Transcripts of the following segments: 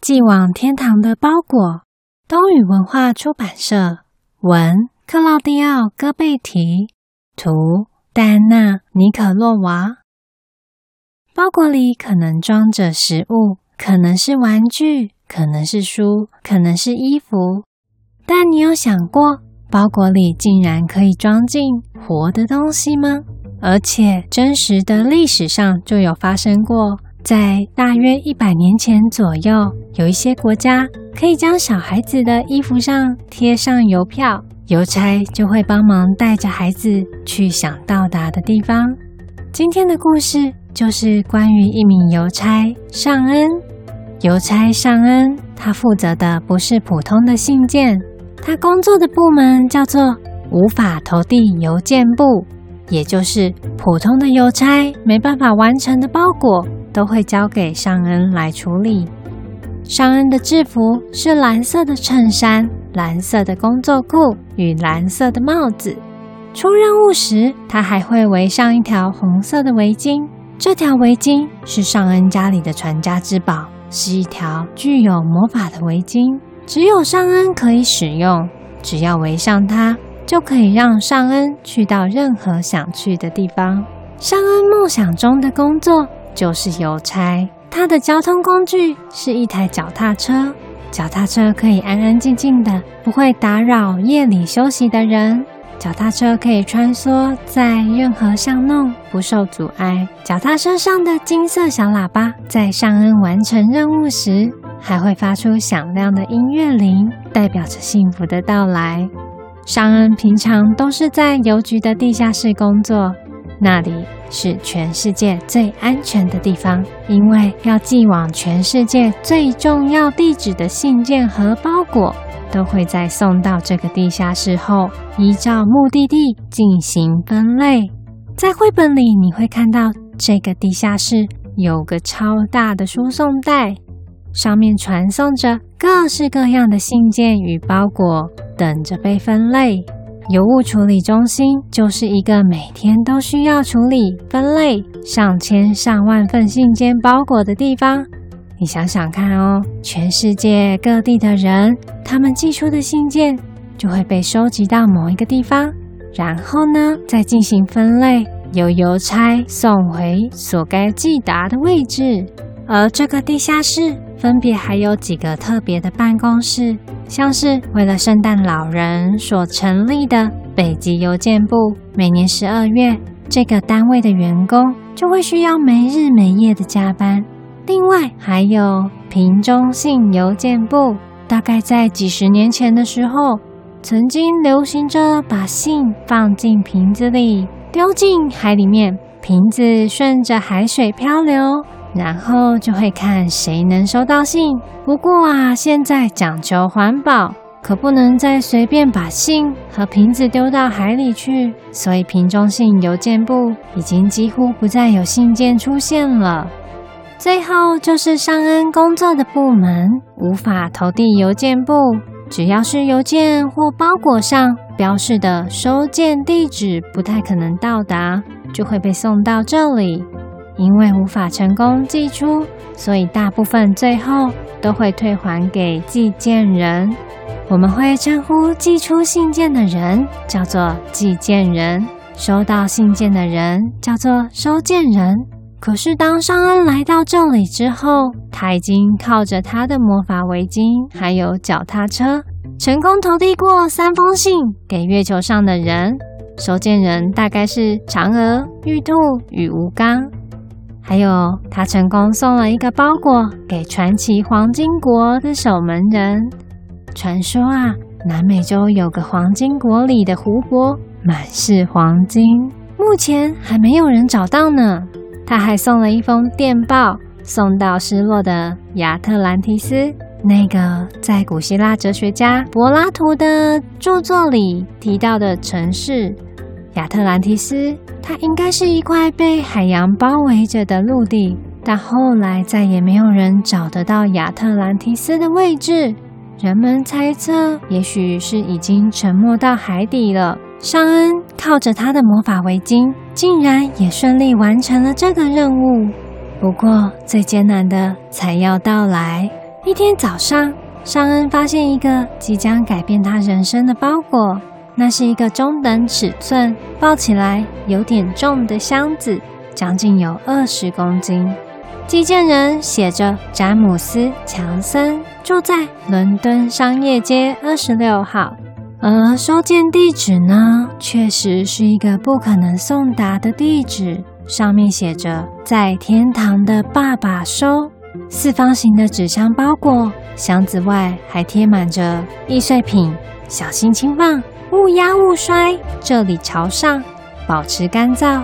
寄往天堂的包裹。东宇文化出版社文：克劳蒂奥·戈贝提，图：戴安娜·尼可洛娃。包裹里可能装着食物，可能是玩具，可能是书，可能是衣服。但你有想过，包裹里竟然可以装进活的东西吗？而且真实的历史上就有发生过，在大约一百年前左右，有一些国家可以将小孩子的衣服上贴上邮票，邮差就会帮忙带着孩子去想到达的地方。今天的故事就是关于一名邮差尚恩。邮差尚恩，他负责的不是普通的信件，他工作的部门叫做无法投递邮件部。也就是普通的邮差没办法完成的包裹，都会交给尚恩来处理。尚恩的制服是蓝色的衬衫、蓝色的工作裤与蓝色的帽子。出任务时，他还会围上一条红色的围巾。这条围巾是尚恩家里的传家之宝，是一条具有魔法的围巾，只有尚恩可以使用。只要围上它，就可以让尚恩去到任何想去的地方。尚恩梦想中的工作就是邮差，他的交通工具是一台脚踏车。脚踏车可以安安静静的，不会打扰夜里休息的人。脚踏车可以穿梭在任何巷弄，不受阻碍。脚踏车上的金色小喇叭，在尚恩完成任务时，还会发出响亮的音乐铃，代表着幸福的到来。尚恩平常都是在邮局的地下室工作，那里是全世界最安全的地方，因为要寄往全世界最重要地址的信件和包裹，都会在送到这个地下室后，依照目的地进行分类。在绘本里，你会看到这个地下室有个超大的输送带。上面传送着各式各样的信件与包裹，等着被分类。邮务处理中心就是一个每天都需要处理、分类上千上万份信件包裹的地方。你想想看哦，全世界各地的人，他们寄出的信件就会被收集到某一个地方，然后呢，再进行分类，由邮差送回所该寄达的位置。而这个地下室。分别还有几个特别的办公室，像是为了圣诞老人所成立的北极邮件部。每年十二月，这个单位的员工就会需要没日没夜的加班。另外，还有瓶中信邮件部，大概在几十年前的时候，曾经流行着把信放进瓶子里，丢进海里面，瓶子顺着海水漂流。然后就会看谁能收到信。不过啊，现在讲求环保，可不能再随便把信和瓶子丢到海里去。所以瓶中信邮件部已经几乎不再有信件出现了。最后就是尚恩工作的部门——无法投递邮件部。只要是邮件或包裹上标示的收件地址不太可能到达，就会被送到这里。因为无法成功寄出，所以大部分最后都会退还给寄件人。我们会称呼寄出信件的人叫做寄件人，收到信件的人叫做收件人。可是当尚恩来到这里之后，他已经靠着他的魔法围巾还有脚踏车，成功投递过三封信给月球上的人。收件人大概是嫦娥、玉兔与吴刚。还有，他成功送了一个包裹给传奇黄金国的守门人。传说啊，南美洲有个黄金国里的湖泊满是黄金，目前还没有人找到呢。他还送了一封电报，送到失落的亚特兰提斯，那个在古希腊哲学家柏拉图的著作里提到的城市。亚特兰提斯，它应该是一块被海洋包围着的陆地，但后来再也没有人找得到亚特兰提斯的位置。人们猜测，也许是已经沉没到海底了。尚恩靠着他的魔法围巾，竟然也顺利完成了这个任务。不过，最艰难的才要到来，一天早上，尚恩发现一个即将改变他人生的包裹。那是一个中等尺寸、抱起来有点重的箱子，将近有二十公斤。寄件人写着詹姆斯·强森，住在伦敦商业街二十六号。而收件地址呢，确实是一个不可能送达的地址，上面写着“在天堂的爸爸收”。四方形的纸箱包裹，箱子外还贴满着易碎品，小心轻放，勿压勿摔，这里朝上，保持干燥。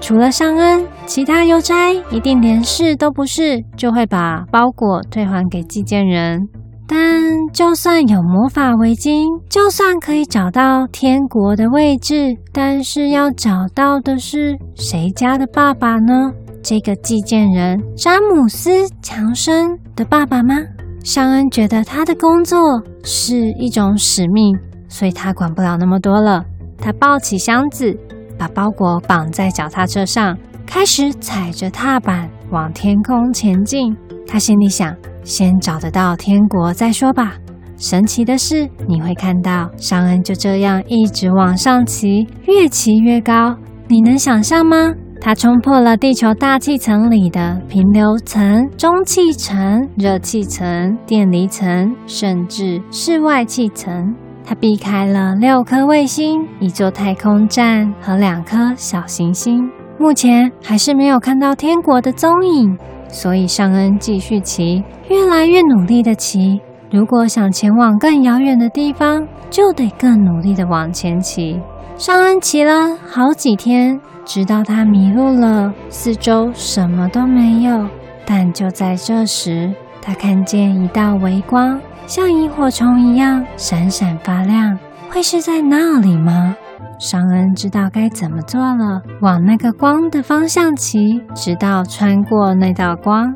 除了尚恩，其他邮差一定连是都不是，就会把包裹退还给寄件人。但就算有魔法围巾，就算可以找到天国的位置，但是要找到的是谁家的爸爸呢？这个寄件人詹姆斯·强森的爸爸吗？尚恩觉得他的工作是一种使命，所以他管不了那么多了。他抱起箱子，把包裹绑在脚踏车上，开始踩着踏板往天空前进。他心里想：先找得到天国再说吧。神奇的是，你会看到尚恩就这样一直往上骑，越骑越高。你能想象吗？它冲破了地球大气层里的平流层、中气层、热气层、电离层，甚至室外气层。它避开了六颗卫星、一座太空站和两颗小行星。目前还是没有看到天国的踪影，所以尚恩继续骑，越来越努力的骑。如果想前往更遥远的地方，就得更努力的往前骑。尚恩骑了好几天。直到他迷路了，四周什么都没有。但就在这时，他看见一道微光，像萤火虫一样闪闪发亮。会是在那里吗？尚恩知道该怎么做了，往那个光的方向骑，直到穿过那道光。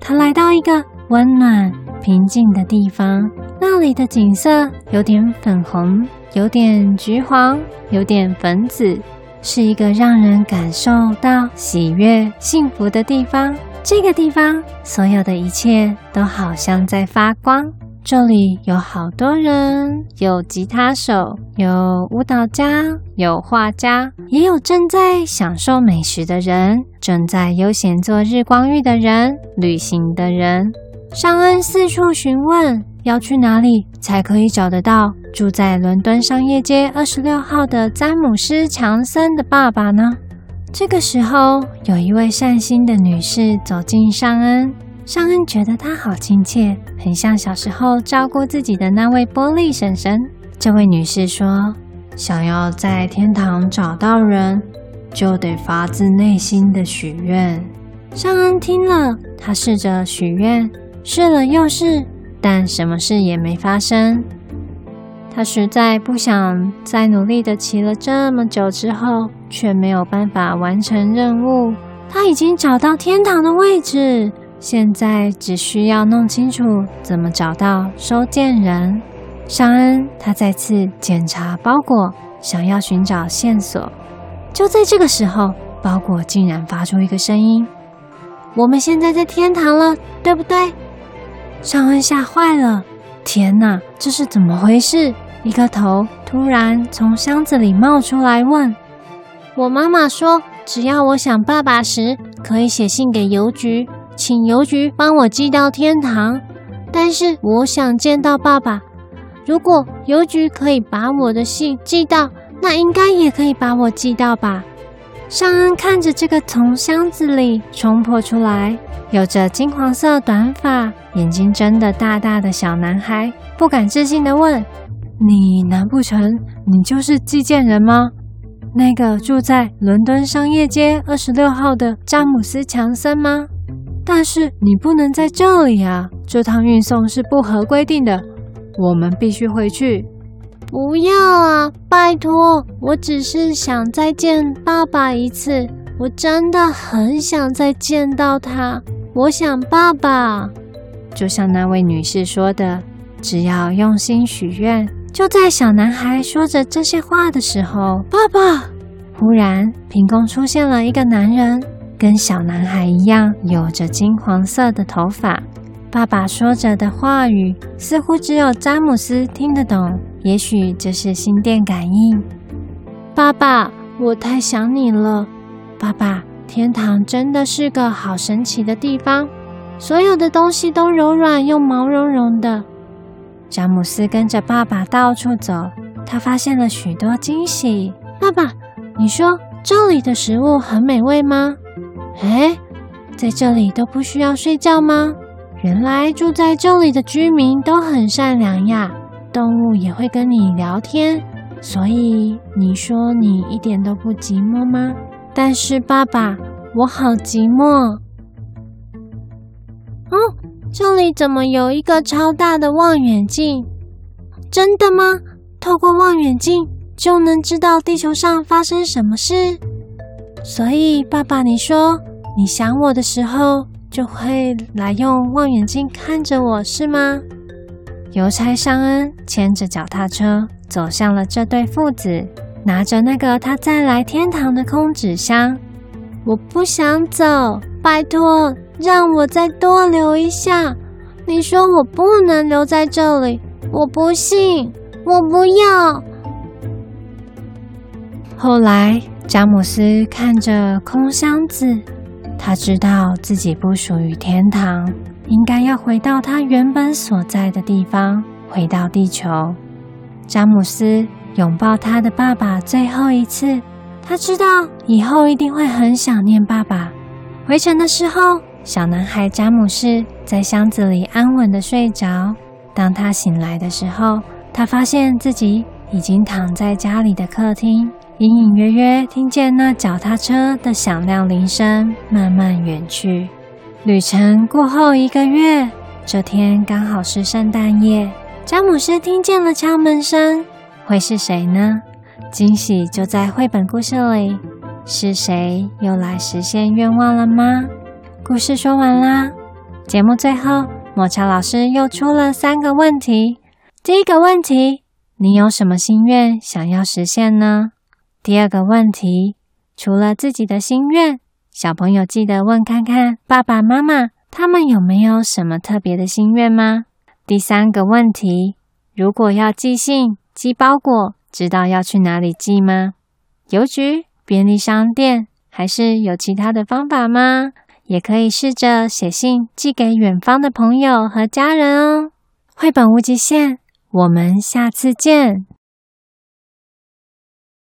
他来到一个温暖、平静的地方，那里的景色有点粉红，有点橘黄，有点粉紫。是一个让人感受到喜悦、幸福的地方。这个地方，所有的一切都好像在发光。这里有好多人，有吉他手，有舞蹈家，有画家，也有正在享受美食的人，正在悠闲做日光浴的人，旅行的人。尚恩四处询问，要去哪里才可以找得到住在伦敦商业街二十六号的詹姆斯·强森的爸爸呢？这个时候，有一位善心的女士走进尚恩，尚恩觉得她好亲切，很像小时候照顾自己的那位玻璃婶婶。这位女士说：“想要在天堂找到人，就得发自内心的许愿。”尚恩听了，他试着许愿，试了又试。但什么事也没发生。他实在不想再努力的骑了这么久之后，却没有办法完成任务。他已经找到天堂的位置，现在只需要弄清楚怎么找到收件人。尚恩，他再次检查包裹，想要寻找线索。就在这个时候，包裹竟然发出一个声音：“我们现在在天堂了，对不对？”尚恩吓坏了！天哪，这是怎么回事？一个头突然从箱子里冒出来，问：“我妈妈说，只要我想爸爸时，可以写信给邮局，请邮局帮我寄到天堂。但是我想见到爸爸，如果邮局可以把我的信寄到，那应该也可以把我寄到吧？”尚恩看着这个从箱子里冲破出来、有着金黄色短发、眼睛睁得大大的小男孩，不敢置信地问：“你难不成你就是寄件人吗？那个住在伦敦商业街二十六号的詹姆斯·强森吗？但是你不能在这里啊！这趟运送是不合规定的，我们必须回去。”不要啊！拜托，我只是想再见爸爸一次。我真的很想再见到他。我想爸爸，就像那位女士说的，只要用心许愿。就在小男孩说着这些话的时候，爸爸忽然凭空出现了一个男人，跟小男孩一样，有着金黄色的头发。爸爸说着的话语，似乎只有詹姆斯听得懂。也许这是心电感应。爸爸，我太想你了。爸爸，天堂真的是个好神奇的地方，所有的东西都柔软又毛茸茸的。詹姆斯跟着爸爸到处走，他发现了许多惊喜。爸爸，你说这里的食物很美味吗？哎，在这里都不需要睡觉吗？原来住在这里的居民都很善良呀，动物也会跟你聊天，所以你说你一点都不寂寞吗？但是爸爸，我好寂寞。哦，这里怎么有一个超大的望远镜？真的吗？透过望远镜就能知道地球上发生什么事？所以爸爸，你说你想我的时候，就会来用望远镜看着我，是吗？邮差尚恩牵着脚踏车走向了这对父子，拿着那个他再来天堂的空纸箱。我不想走，拜托，让我再多留一下。你说我不能留在这里，我不信，我不要。后来，詹姆斯看着空箱子。他知道自己不属于天堂，应该要回到他原本所在的地方，回到地球。詹姆斯拥抱他的爸爸最后一次，他知道以后一定会很想念爸爸。回程的时候，小男孩詹姆斯在箱子里安稳的睡着。当他醒来的时候，他发现自己已经躺在家里的客厅。隐隐约约听见那脚踏车的响亮铃声慢慢远去。旅程过后一个月，这天刚好是圣诞夜。詹姆斯听见了敲门声，会是谁呢？惊喜就在绘本故事里，是谁又来实现愿望了吗？故事说完啦。节目最后，抹茶老师又出了三个问题。第一个问题，你有什么心愿想要实现呢？第二个问题，除了自己的心愿，小朋友记得问看看爸爸妈妈，他们有没有什么特别的心愿吗？第三个问题，如果要寄信、寄包裹，知道要去哪里寄吗？邮局、便利商店，还是有其他的方法吗？也可以试着写信寄给远方的朋友和家人哦。绘本无极限，我们下次见。